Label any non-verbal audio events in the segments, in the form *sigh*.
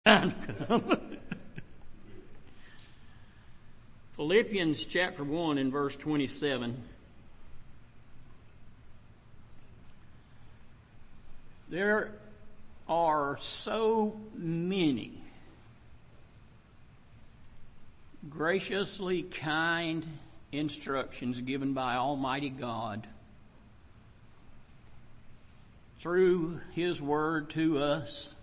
*laughs* Philippians chapter 1 and verse 27. There are so many graciously kind instructions given by Almighty God through His Word to us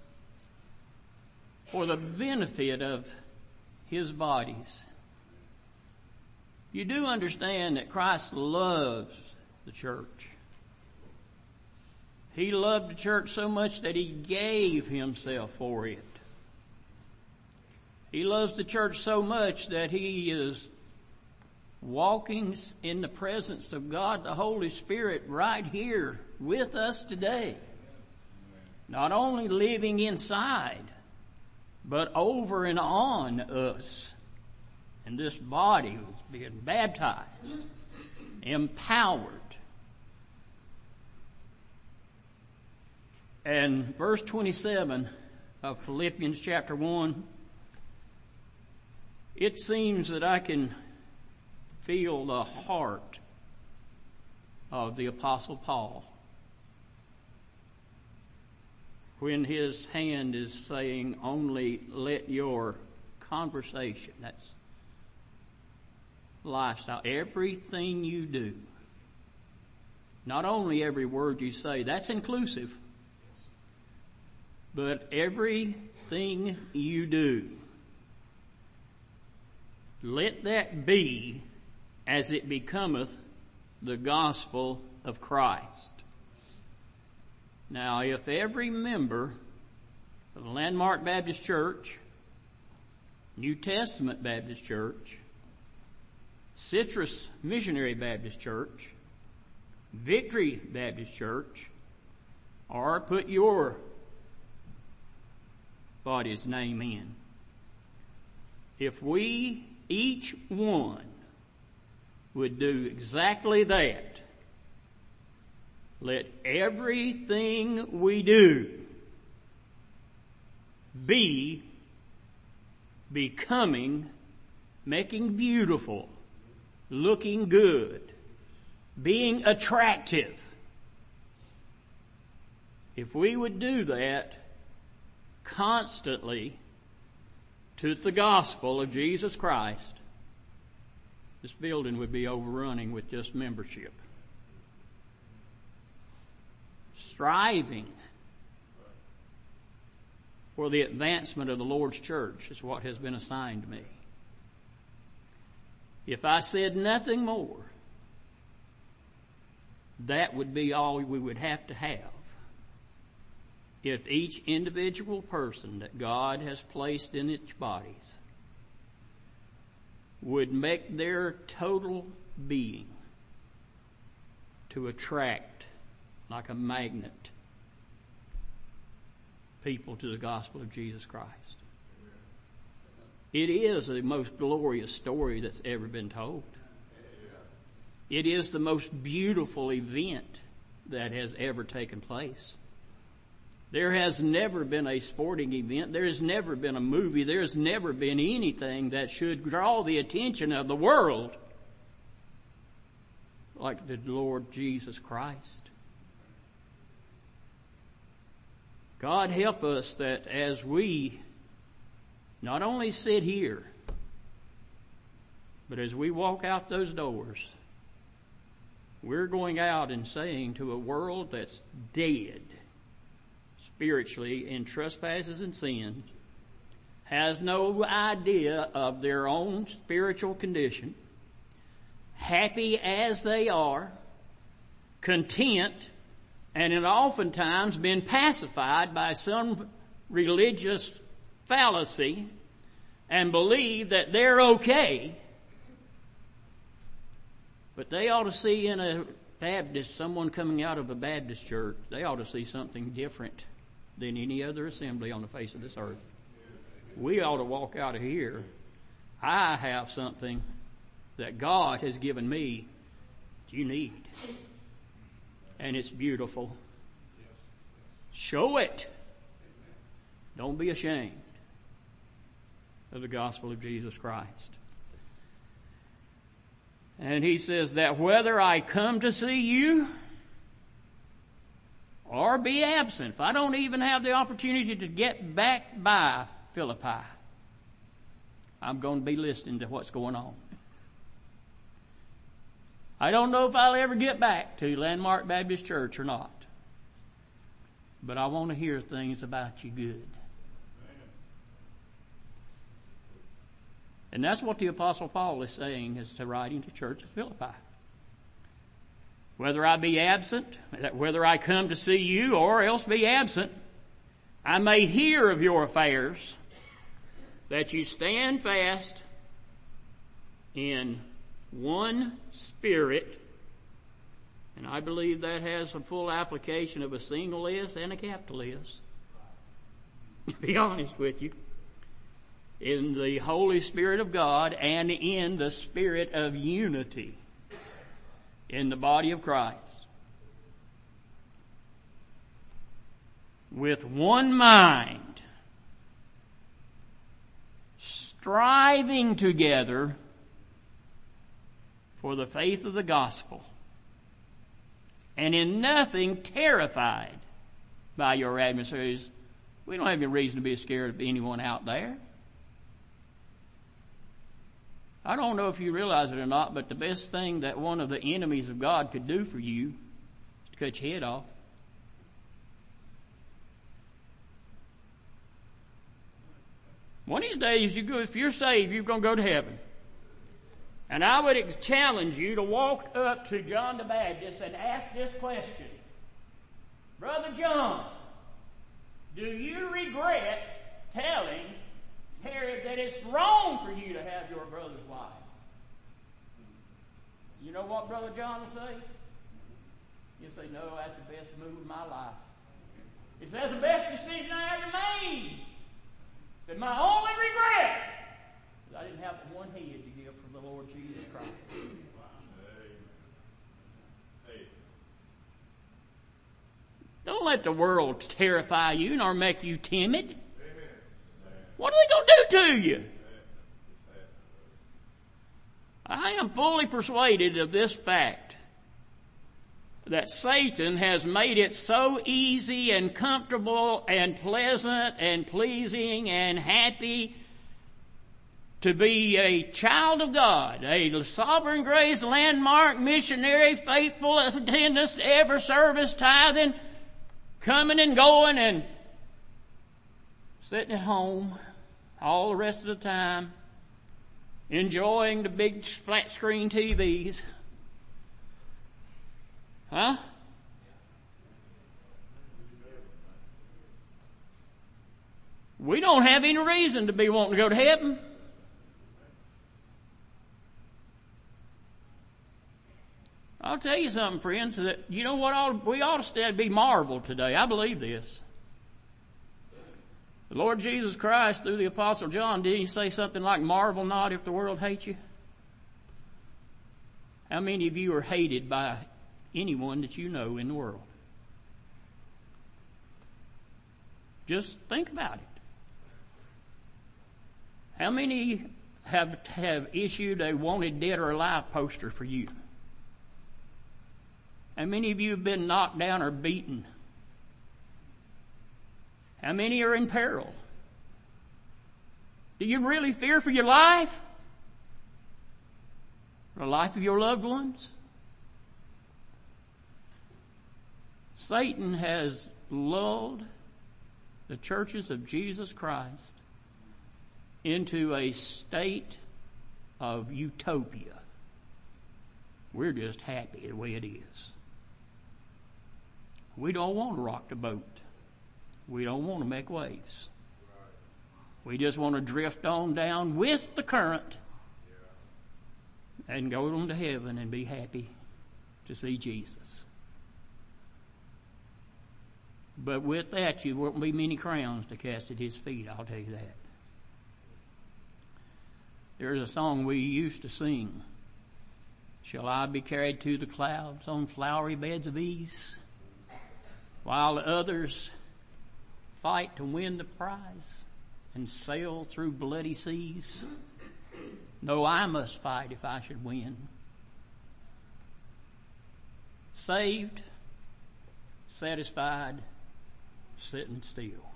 for the benefit of His bodies. You do understand that Christ loves the church. He loved the church so much that He gave Himself for it. He loves the church so much that He is walking in the presence of God the Holy Spirit right here with us today. Not only living inside, but over and on us. And this body was being baptized, empowered. And verse 27 of Philippians chapter 1, it seems that I can feel the heart of the apostle Paul when his hand is saying only let your conversation, that's lifestyle, everything you do, not only every word you say, that's inclusive, but everything you do, let that be as it becometh the gospel of Christ. Now, if every member of the Landmark Baptist Church, New Testament Baptist Church, Citrus Missionary Baptist Church, Victory Baptist Church, or put your body's name in. If we, each one, would do exactly that, let everything we do be becoming, making beautiful, looking good, being attractive. If we would do that constantly to the gospel of Jesus Christ, this building would be overrunning with just membership striving for the advancement of the Lord's church is what has been assigned me. If I said nothing more, that would be all we would have to have. If each individual person that God has placed in its bodies would make their total being to attract like a magnet people to the gospel of Jesus Christ. It is the most glorious story that's ever been told. It is the most beautiful event that has ever taken place. There has never been a sporting event. There has never been a movie. There has never been anything that should draw the attention of the world like the Lord Jesus Christ. God help us that as we not only sit here, but as we walk out those doors, we're going out and saying to a world that's dead spiritually in trespasses and sins, has no idea of their own spiritual condition, happy as they are, content, and it oftentimes been pacified by some religious fallacy and believe that they're okay. But they ought to see in a Baptist, someone coming out of a Baptist church, they ought to see something different than any other assembly on the face of this earth. We ought to walk out of here. I have something that God has given me you need and it's beautiful. Show it. Don't be ashamed. of the gospel of Jesus Christ. And he says that whether I come to see you or be absent, if I don't even have the opportunity to get back by Philippi, I'm going to be listening to what's going on. I don't know if I'll ever get back to Landmark Baptist Church or not. But I want to hear things about you good. And that's what the apostle Paul is saying is to writing to church of Philippi. Whether I be absent, whether I come to see you or else be absent, I may hear of your affairs, that you stand fast in one spirit, and I believe that has a full application of a single S and a capital S. *laughs* To be honest with you in the Holy Spirit of God and in the spirit of unity in the body of Christ. With one mind, striving together for the faith of the gospel, and in nothing terrified by your adversaries. We don't have any reason to be scared of anyone out there. I don't know if you realize it or not, but the best thing that one of the enemies of God could do for you is to cut your head off. One of these days, you go, if you're saved, you're going to go to heaven. And I would challenge you to walk up to John the Baptist and ask this question. Brother John, do you regret telling Herod that it's wrong for you to have your brother's wife. You know what Brother John will say? He'll say, No, that's the best move of my life. He says, That's the best decision I ever made. That my only regret I didn't have one head to give for the Lord Jesus Christ. Don't let the world terrify you nor make you timid. What are they going to do to you? I am fully persuaded of this fact that Satan has made it so easy and comfortable and pleasant and pleasing and happy to be a child of God, a sovereign grace landmark missionary, faithful attendance to every service, tithing, coming and going and sitting at home all the rest of the time, enjoying the big flat screen TVs. Huh? We don't have any reason to be wanting to go to heaven. I'll tell you something, friends, that you know what we ought to be marveled today. I believe this. The Lord Jesus Christ, through the Apostle John, did he say something like, marvel not if the world hates you? How many of you are hated by anyone that you know in the world? Just think about it. How many have, have issued a wanted dead or alive poster for you? How many of you have been knocked down or beaten how many are in peril? Do you really fear for your life? For the life of your loved ones? Satan has lulled the churches of Jesus Christ into a state of utopia. We're just happy the way it is. We don't want to rock the boat. We don't want to make waves. We just want to drift on down with the current and go on to heaven and be happy to see Jesus. But with that, you won't be many crowns to cast at his feet, I'll tell you that. There's a song we used to sing. Shall I be carried to the clouds on flowery beds of ease, while others fight to win the prize and sail through bloody seas? No, I must fight if I should win. Saved, satisfied, sitting still.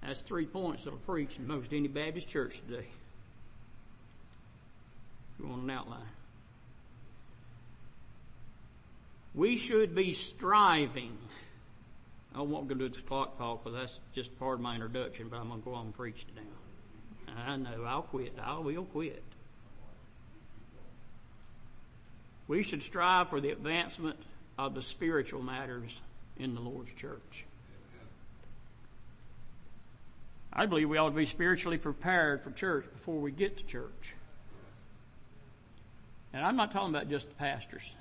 That's three points that'll preach in most any Baptist church today. You want an outline? We should be striving. I won't go do the clock talk because that's just part of my introduction, but I'm going to go on and preach it now. I know, I'll quit. I will quit. We should strive for the advancement of the spiritual matters in the Lord's church. I believe we ought to be spiritually prepared for church before we get to church. And I'm not talking about just the pastors.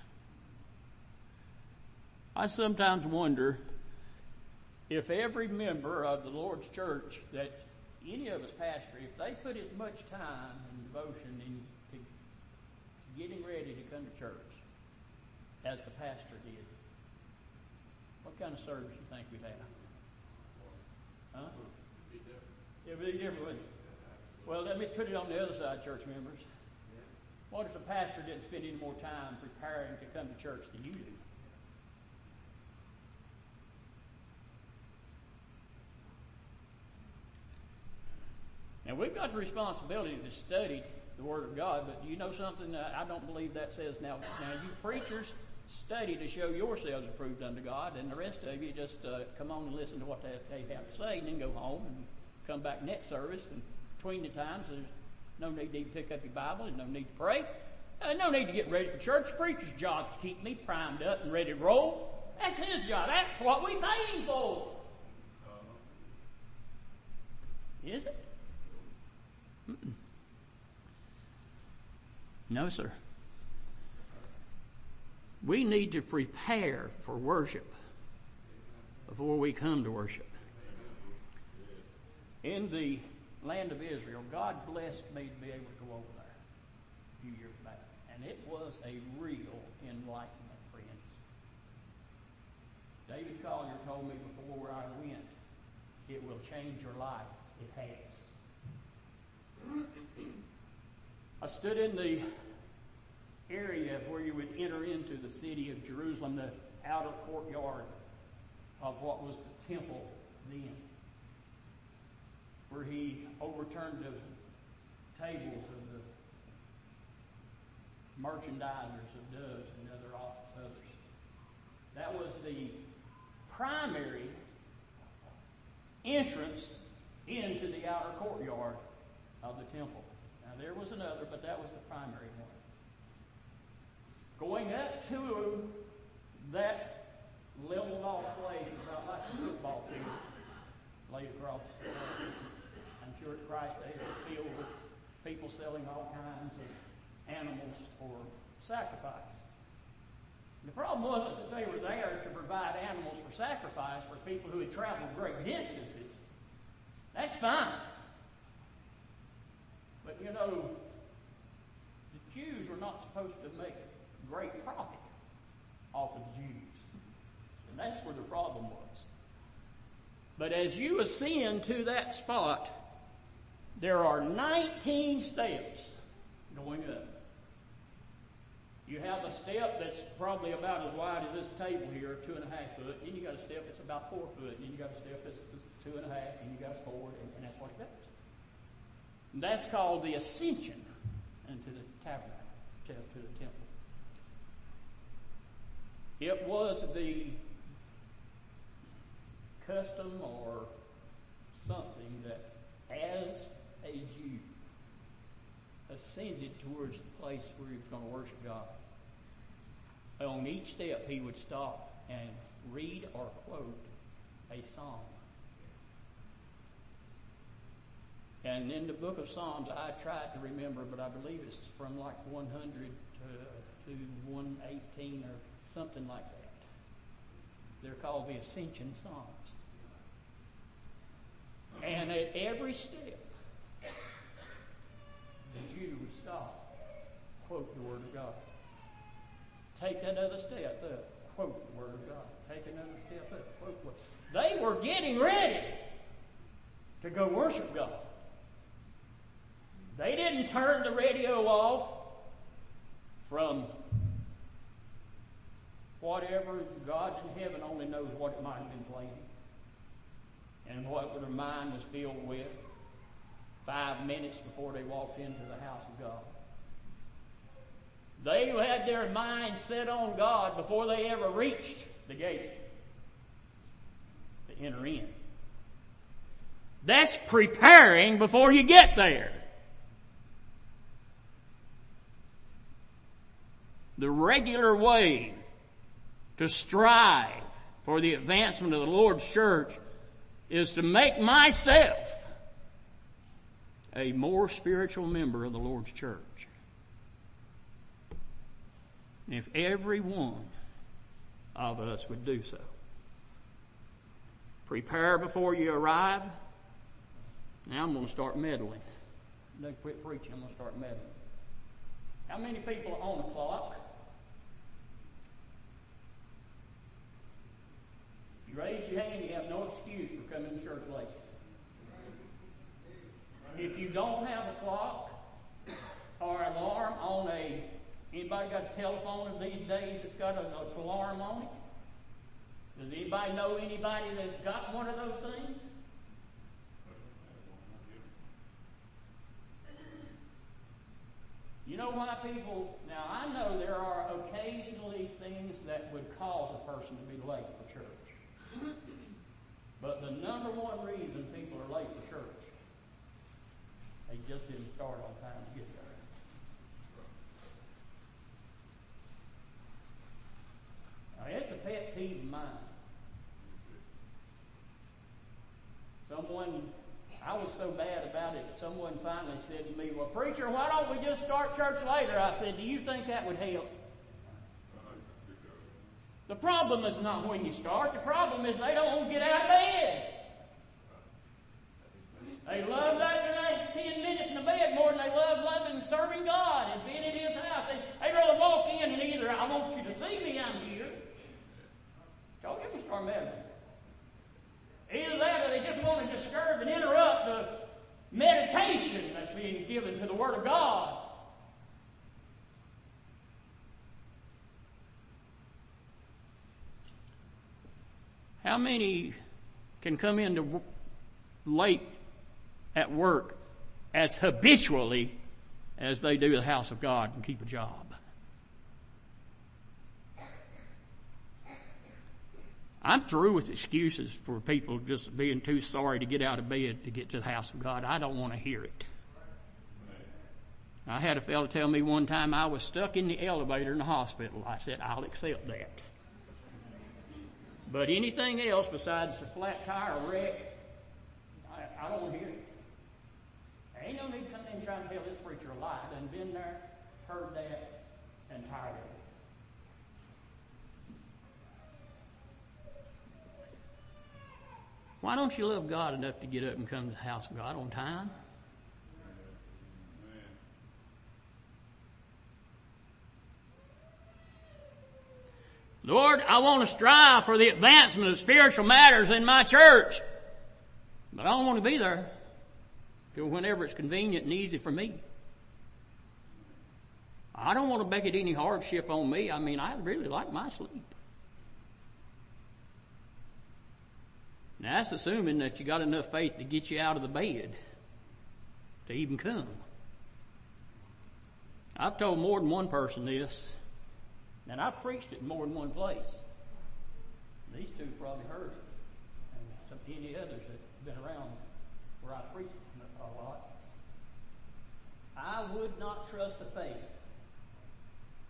I sometimes wonder if every member of the Lord's church that any of us pastor, if they put as much time and devotion into getting ready to come to church as the pastor did, what kind of service do you think we'd have? Huh? It would be different, wouldn't it? Well, let me put it on the other side, church members. What if the pastor didn't spend any more time preparing to come to church than you do? Now we've got the responsibility to study the Word of God, but you know something? I don't believe that says now. Now you preachers study to show yourselves approved unto God, and the rest of you just uh, come on and listen to what they, have to say, and then go home and come back next service. And between the times, there's no need to pick up your Bible, and no need to pray, uh, no need to get ready for church. Preacher's job is to keep me primed up and ready to roll. That's his job. That's what we pay him for. Is it? No, sir. We need to prepare for worship before we come to worship. In the land of Israel, God blessed me to be able to go over there a few years back. And it was a real enlightenment, friends. David Collier told me before I went, it will change your life. It has. I stood in the area where you would enter into the city of Jerusalem, the outer courtyard of what was the temple then, where he overturned the tables of the merchandisers of doves and other others. That was the primary entrance into the outer courtyard of the temple. Now there was another, but that was the primary one. Going up to that leveled off place is about like a football field laid across. I'm sure at Christ Day it was filled with people selling all kinds of animals for sacrifice. The problem wasn't that they were there to provide animals for sacrifice for people who had traveled great distances. That's fine. But you know, the Jews were not supposed to make great profit off of Jews. And that's where the problem was. But as you ascend to that spot, there are 19 steps going up. You have a step that's probably about as wide as this table here, two and a half foot. Then you got a step that's about four foot. Then you got a step that's two and a half, and you got a four, and, and that's what it does. That's called the ascension into the tabernacle, to the temple. It was the custom or something that as a Jew ascended towards the place where he was going to worship God, on each step he would stop and read or quote a psalm. And in the book of Psalms, I tried to remember, but I believe it's from like 100 uh, to, to 118 or something like that. They're called the Ascension Psalms. And at every step, the Jew would stop, quote the Word of God. Take another step up, quote the Word of God. Take another step up. Quote what. They were getting ready to go worship God. They didn't turn the radio off from whatever God in heaven only knows what it might have been playing and what their mind was filled with five minutes before they walked into the house of God. They had their mind set on God before they ever reached the gate to enter in. That's preparing before you get there. The regular way to strive for the advancement of the Lord's church is to make myself a more spiritual member of the Lord's church. If every one of us would do so. Prepare before you arrive. Now I'm going to start meddling. Don't quit preaching, I'm going to start meddling. How many people are on the clock? If raise your hand, you have no excuse for coming to church late. If you don't have a clock or alarm on a, anybody got a telephone these days that's got an alarm on it? Does anybody know anybody that's got one of those things? You know why people, now I know there are occasionally things that would cause a person to be late for church. *coughs* But the number one reason people are late for church, they just didn't start on time to get there. Now, it's a pet peeve of mine. Someone I was so bad about it, someone finally said to me, Well, preacher, why don't we just start church later? I said, Do you think that would help? The problem is not when you start, the problem is they don't want to get out of bed. They love that 10 minutes in the bed more than they love loving and serving God and being in His house. They, they rather walk in and either, I want you to see me, I'm here. Y'all get me start meddling. Either that or they just want to disturb and interrupt the meditation that's being given to the Word of God. How many can come into late at work as habitually as they do the house of God and keep a job? I'm through with excuses for people just being too sorry to get out of bed to get to the house of God. I don't want to hear it. I had a fellow tell me one time I was stuck in the elevator in the hospital. I said, I'll accept that. But anything else besides a flat tire wreck, I, I don't want to hear it. Ain't no need to come in trying to tell this preacher a lie. Done been there, heard that, and tired of it. Why don't you love God enough to get up and come to the house of God on time? Lord, I want to strive for the advancement of spiritual matters in my church, but I don't want to be there till whenever it's convenient and easy for me. I don't want to make it any hardship on me. I mean, I really like my sleep. Now that's assuming that you got enough faith to get you out of the bed to even come. I've told more than one person this, and I've preached it more than one place. These two probably heard it, and some any others that have been around where I preached it a lot. I would not trust a faith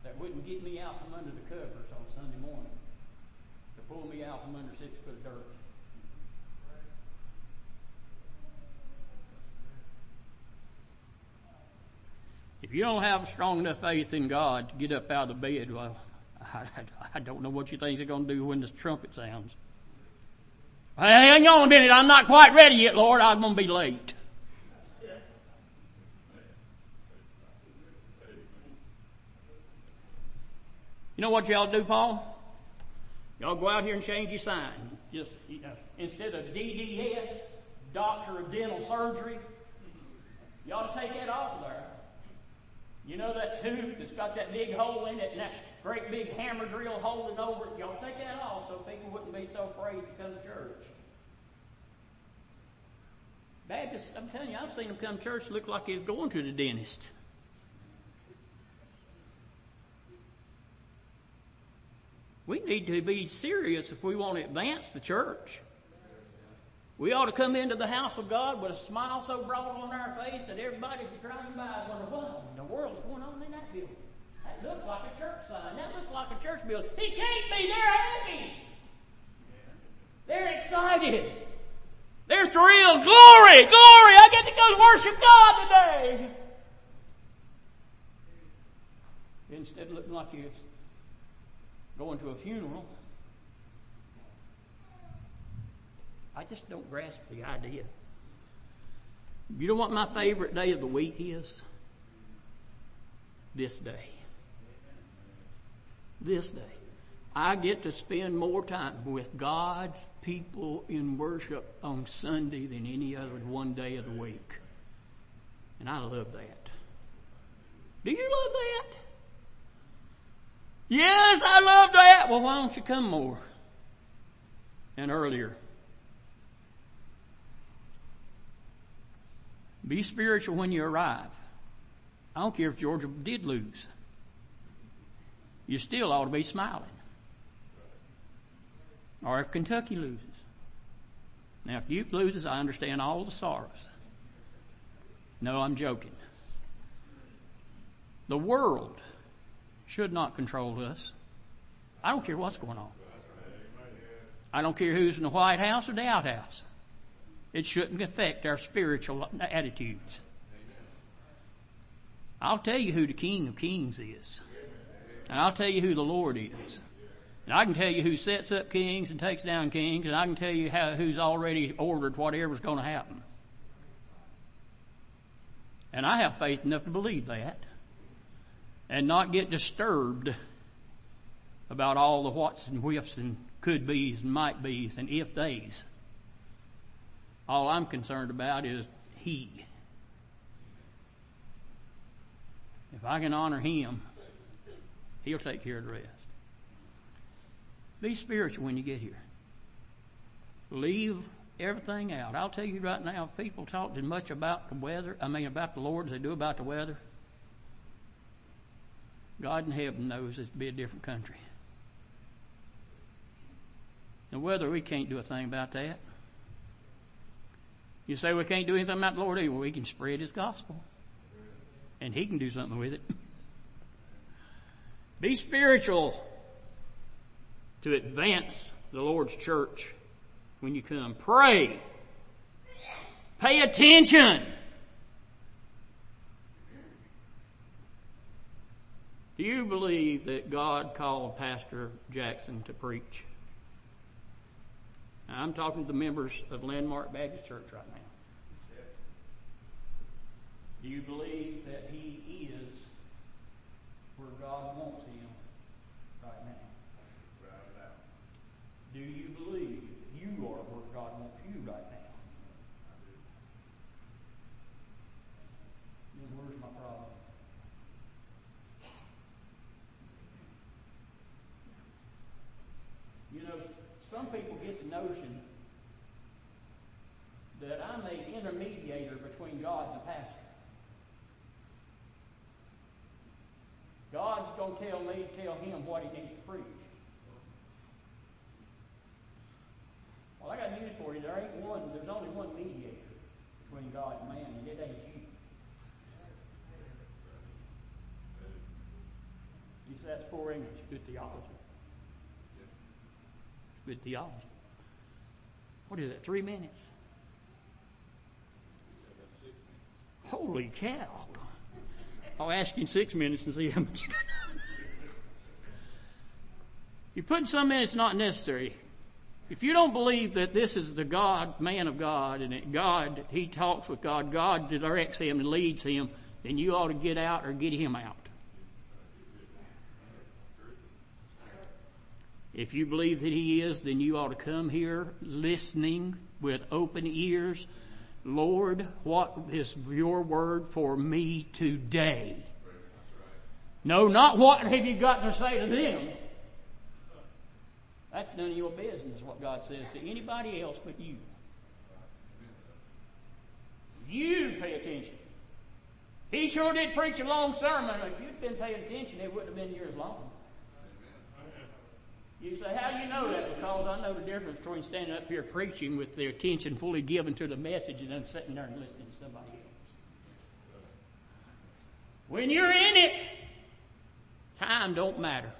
that wouldn't get me out from under the covers on Sunday morning to pull me out from under six foot of dirt. If you don't have strong enough faith in God to get up out of bed, well, I, I don't know what you think you're going to do when this trumpet sounds. Hang on a minute. I'm not quite ready yet, Lord. I'm going to be late. You know what to do, Paul? Y'all go out here and change your sign. Just you know, instead of DDS, Doctor of Dental Surgery, you ought to take that off there. You know that tooth that's got that big hole in it and that great big hammer drill holding over it? Y'all take that off so people wouldn't be so afraid to come to church. Baptists, I'm telling you, I've seen them come to church look like they was going to the dentist. We need to be serious if we want to advance the church. We ought to come into the house of God with a smile so broad on our face that everybody driving by is wondering, what in the world is going on in that building? That looks like a church sign. That looks like a church building. It can't be. They're happy. They're excited. They're thrilled. Glory, glory. I get to go worship God today. Instead of looking like you're going to a funeral, I just don't grasp the idea. You know what my favorite day of the week is? This day. This day. I get to spend more time with God's people in worship on Sunday than any other one day of the week. And I love that. Do you love that? Yes, I love that. Well, why don't you come more and earlier? Be spiritual when you arrive. I don't care if Georgia did lose. You still ought to be smiling. Or if Kentucky loses. Now, if Duke loses, I understand all the sorrows. No, I'm joking. The world should not control us. I don't care what's going on. I don't care who's in the White House or the outhouse. It shouldn't affect our spiritual attitudes. I'll tell you who the King of Kings is. And I'll tell you who the Lord is. And I can tell you who sets up kings and takes down kings, and I can tell you how, who's already ordered whatever's going to happen. And I have faith enough to believe that. And not get disturbed about all the whats and whiffs and could be's and might be's and if they's. All I'm concerned about is He. If I can honor Him, He'll take care of the rest. Be spiritual when you get here. Leave everything out. I'll tell you right now, people talk as much about the weather, I mean about the Lord as they do about the weather. God in heaven knows it'd be a different country. The weather, we can't do a thing about that. You say we can't do anything about the Lord, well, we can spread His gospel. And He can do something with it. *laughs* Be spiritual to advance the Lord's church when you come. Pray. Pay attention. Do you believe that God called Pastor Jackson to preach? Now, I'm talking to the members of Landmark Baptist Church right now. Do you believe that he is where God wants him right now? Do you believe you are where God wants you right now? Then where's my problem? You know, some people get the notion that I'm the intermediator between God and the pastor. To tell me tell him what he needs to preach. Well, I got news for you. There ain't one, there's only one mediator between God and man, and it ain't you. You say that's poor English. Good theology. Good theology. What is it, three minutes? Holy cow. I'll ask you in six minutes and see how much. You put some in, it's not necessary. If you don't believe that this is the God, man of God, and that God, he talks with God, God directs him and leads him, then you ought to get out or get him out. If you believe that He is, then you ought to come here listening with open ears. Lord, what is your word for me today? No, not what have you got to say to them. That's none of your business, what God says to anybody else but you. You pay attention. He sure did preach a long sermon. If you'd been paying attention, it wouldn't have been years long. You say, how do you know that? Because I know the difference between standing up here preaching with the attention fully given to the message and then sitting there and listening to somebody else. When you're in it, time don't matter.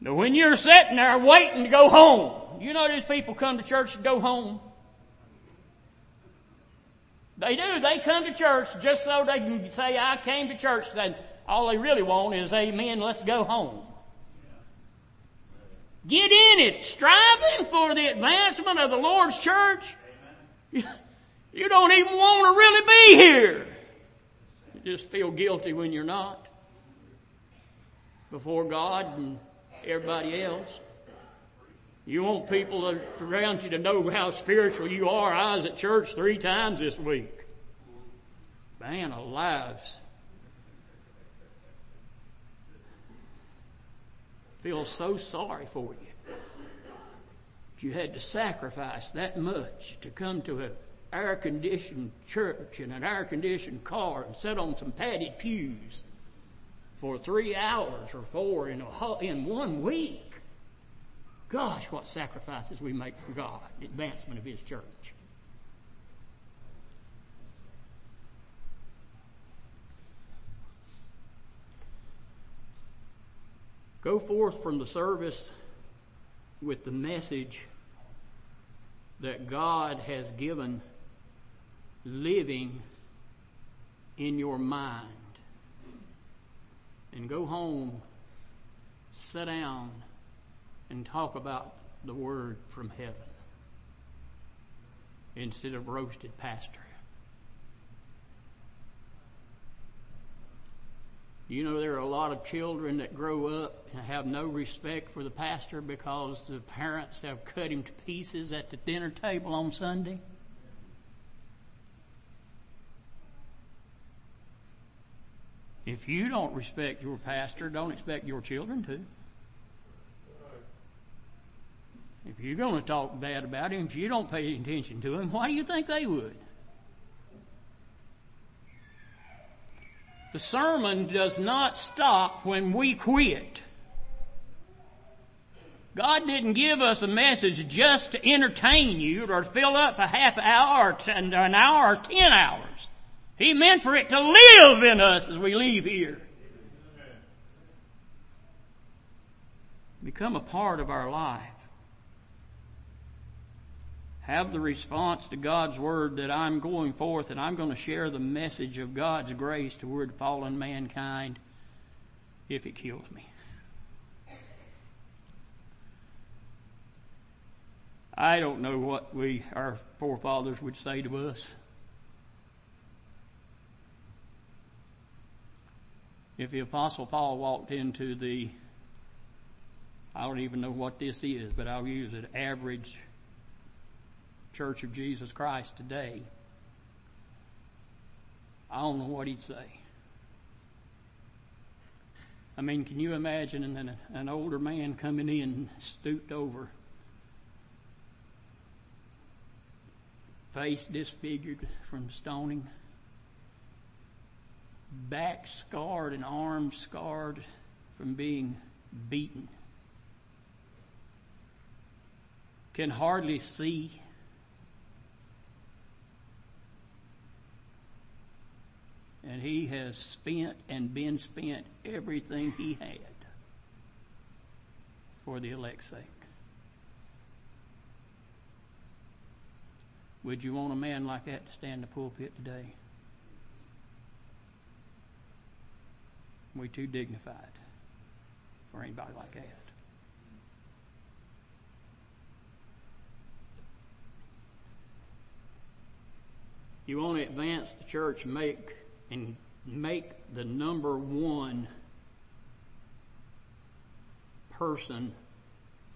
Now when you're sitting there waiting to go home, you know these people come to church to go home. They do. They come to church just so they can say, I came to church. And all they really want is, amen, let's go home. Get in it, striving for the advancement of the Lord's church. You, don't even want to really be here. You just feel guilty when you're not. Before God and everybody else. You want people around you to know how spiritual you are. I was at church three times this week. Man alive. Feel so sorry for you. You had to sacrifice that much to come to an air conditioned church in an air conditioned car and sit on some padded pews for three hours or four in, a, in one week. Gosh, what sacrifices we make for God, the advancement of His church. Go forth from the service with the message that God has given living in your mind. And go home, sit down, and talk about the word from heaven instead of roasted pastor. You know, there are a lot of children that grow up and have no respect for the pastor because the parents have cut him to pieces at the dinner table on Sunday. If you don't respect your pastor, don't expect your children to. If you're going to talk bad about him, if you don't pay attention to him, why do you think they would? The sermon does not stop when we quit. God didn't give us a message just to entertain you or to fill up a half hour or an hour or ten hours. He meant for it to live in us as we leave here. Become a part of our life have the response to God's word that I'm going forth and I'm going to share the message of God's grace toward fallen mankind if it kills me. I don't know what we, our forefathers would say to us. If the apostle Paul walked into the, I don't even know what this is, but I'll use it, average Church of Jesus Christ today, I don't know what he'd say. I mean, can you imagine an, an older man coming in, stooped over, face disfigured from stoning, back scarred and arms scarred from being beaten, can hardly see, and he has spent and been spent everything he had for the elect's sake. Would you want a man like that to stand in the pulpit today? We too dignified for anybody like that. You want to advance the church, make and make the number one person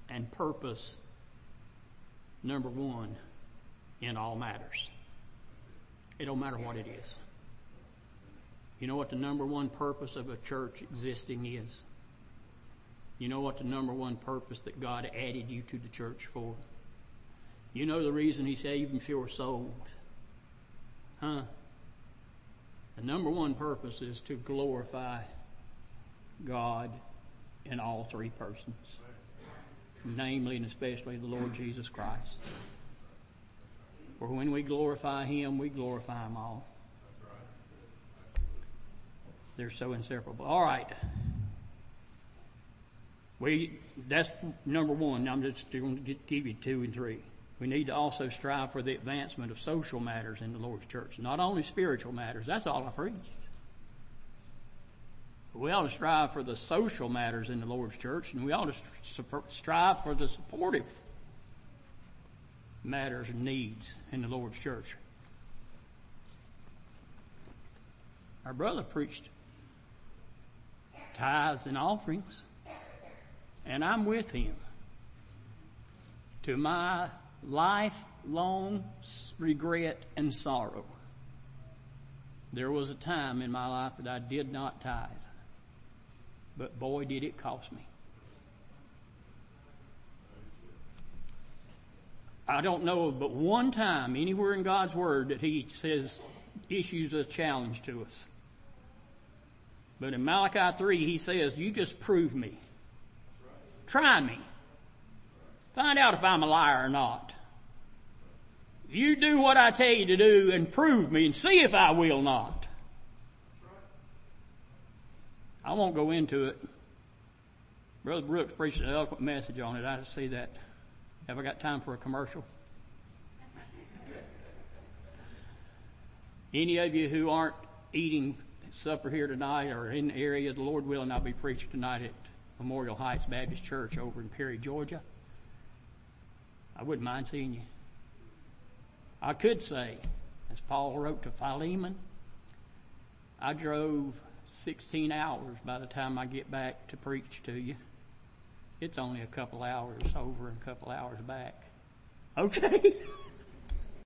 and purpose number one in all matters. It don't matter what it is. You know what the number one purpose of a church existing is? You know what the number one purpose that God added you to the church for? You know the reason He saved your soul. Huh? The number one purpose is to glorify God in all three persons, namely and especially the Lord Jesus Christ. For when we glorify Him, we glorify Him all. They're so inseparable. All right. We, that's number one. I'm just going to give you two and three. We need to also strive for the advancement of social matters in the Lord's church, not only spiritual matters. That's all I preached. We ought to strive for the social matters in the Lord's church, and we ought to strive for the supportive matters and needs in the Lord's church. Our brother preached tithes and offerings, and I'm with him. To my lifelong regret and sorrow, there was a time in my life that I did not tithe. But boy, did it cost me. I don't know but one time anywhere in God's Word that He says, issues a challenge to us. But in Malachi 3, He says, you just prove me. Try me. Find out if I'm a liar or not. You do what I tell you to do and prove me and see if I will not. I won't go into it. Brother Brooks preached an eloquent message on it. I see that. Have I got time for a commercial? *laughs* Any of you who aren't eating supper here tonight or in the area, the Lord willing, I'll be preaching tonight at Memorial Heights Baptist Church over in Perry, Georgia. I wouldn't mind seeing you. I could say, as Paul wrote to Philemon, I drove 16 hours by the time I get back to preach to you. It's only a couple hours over and a couple hours back. Okay? *laughs*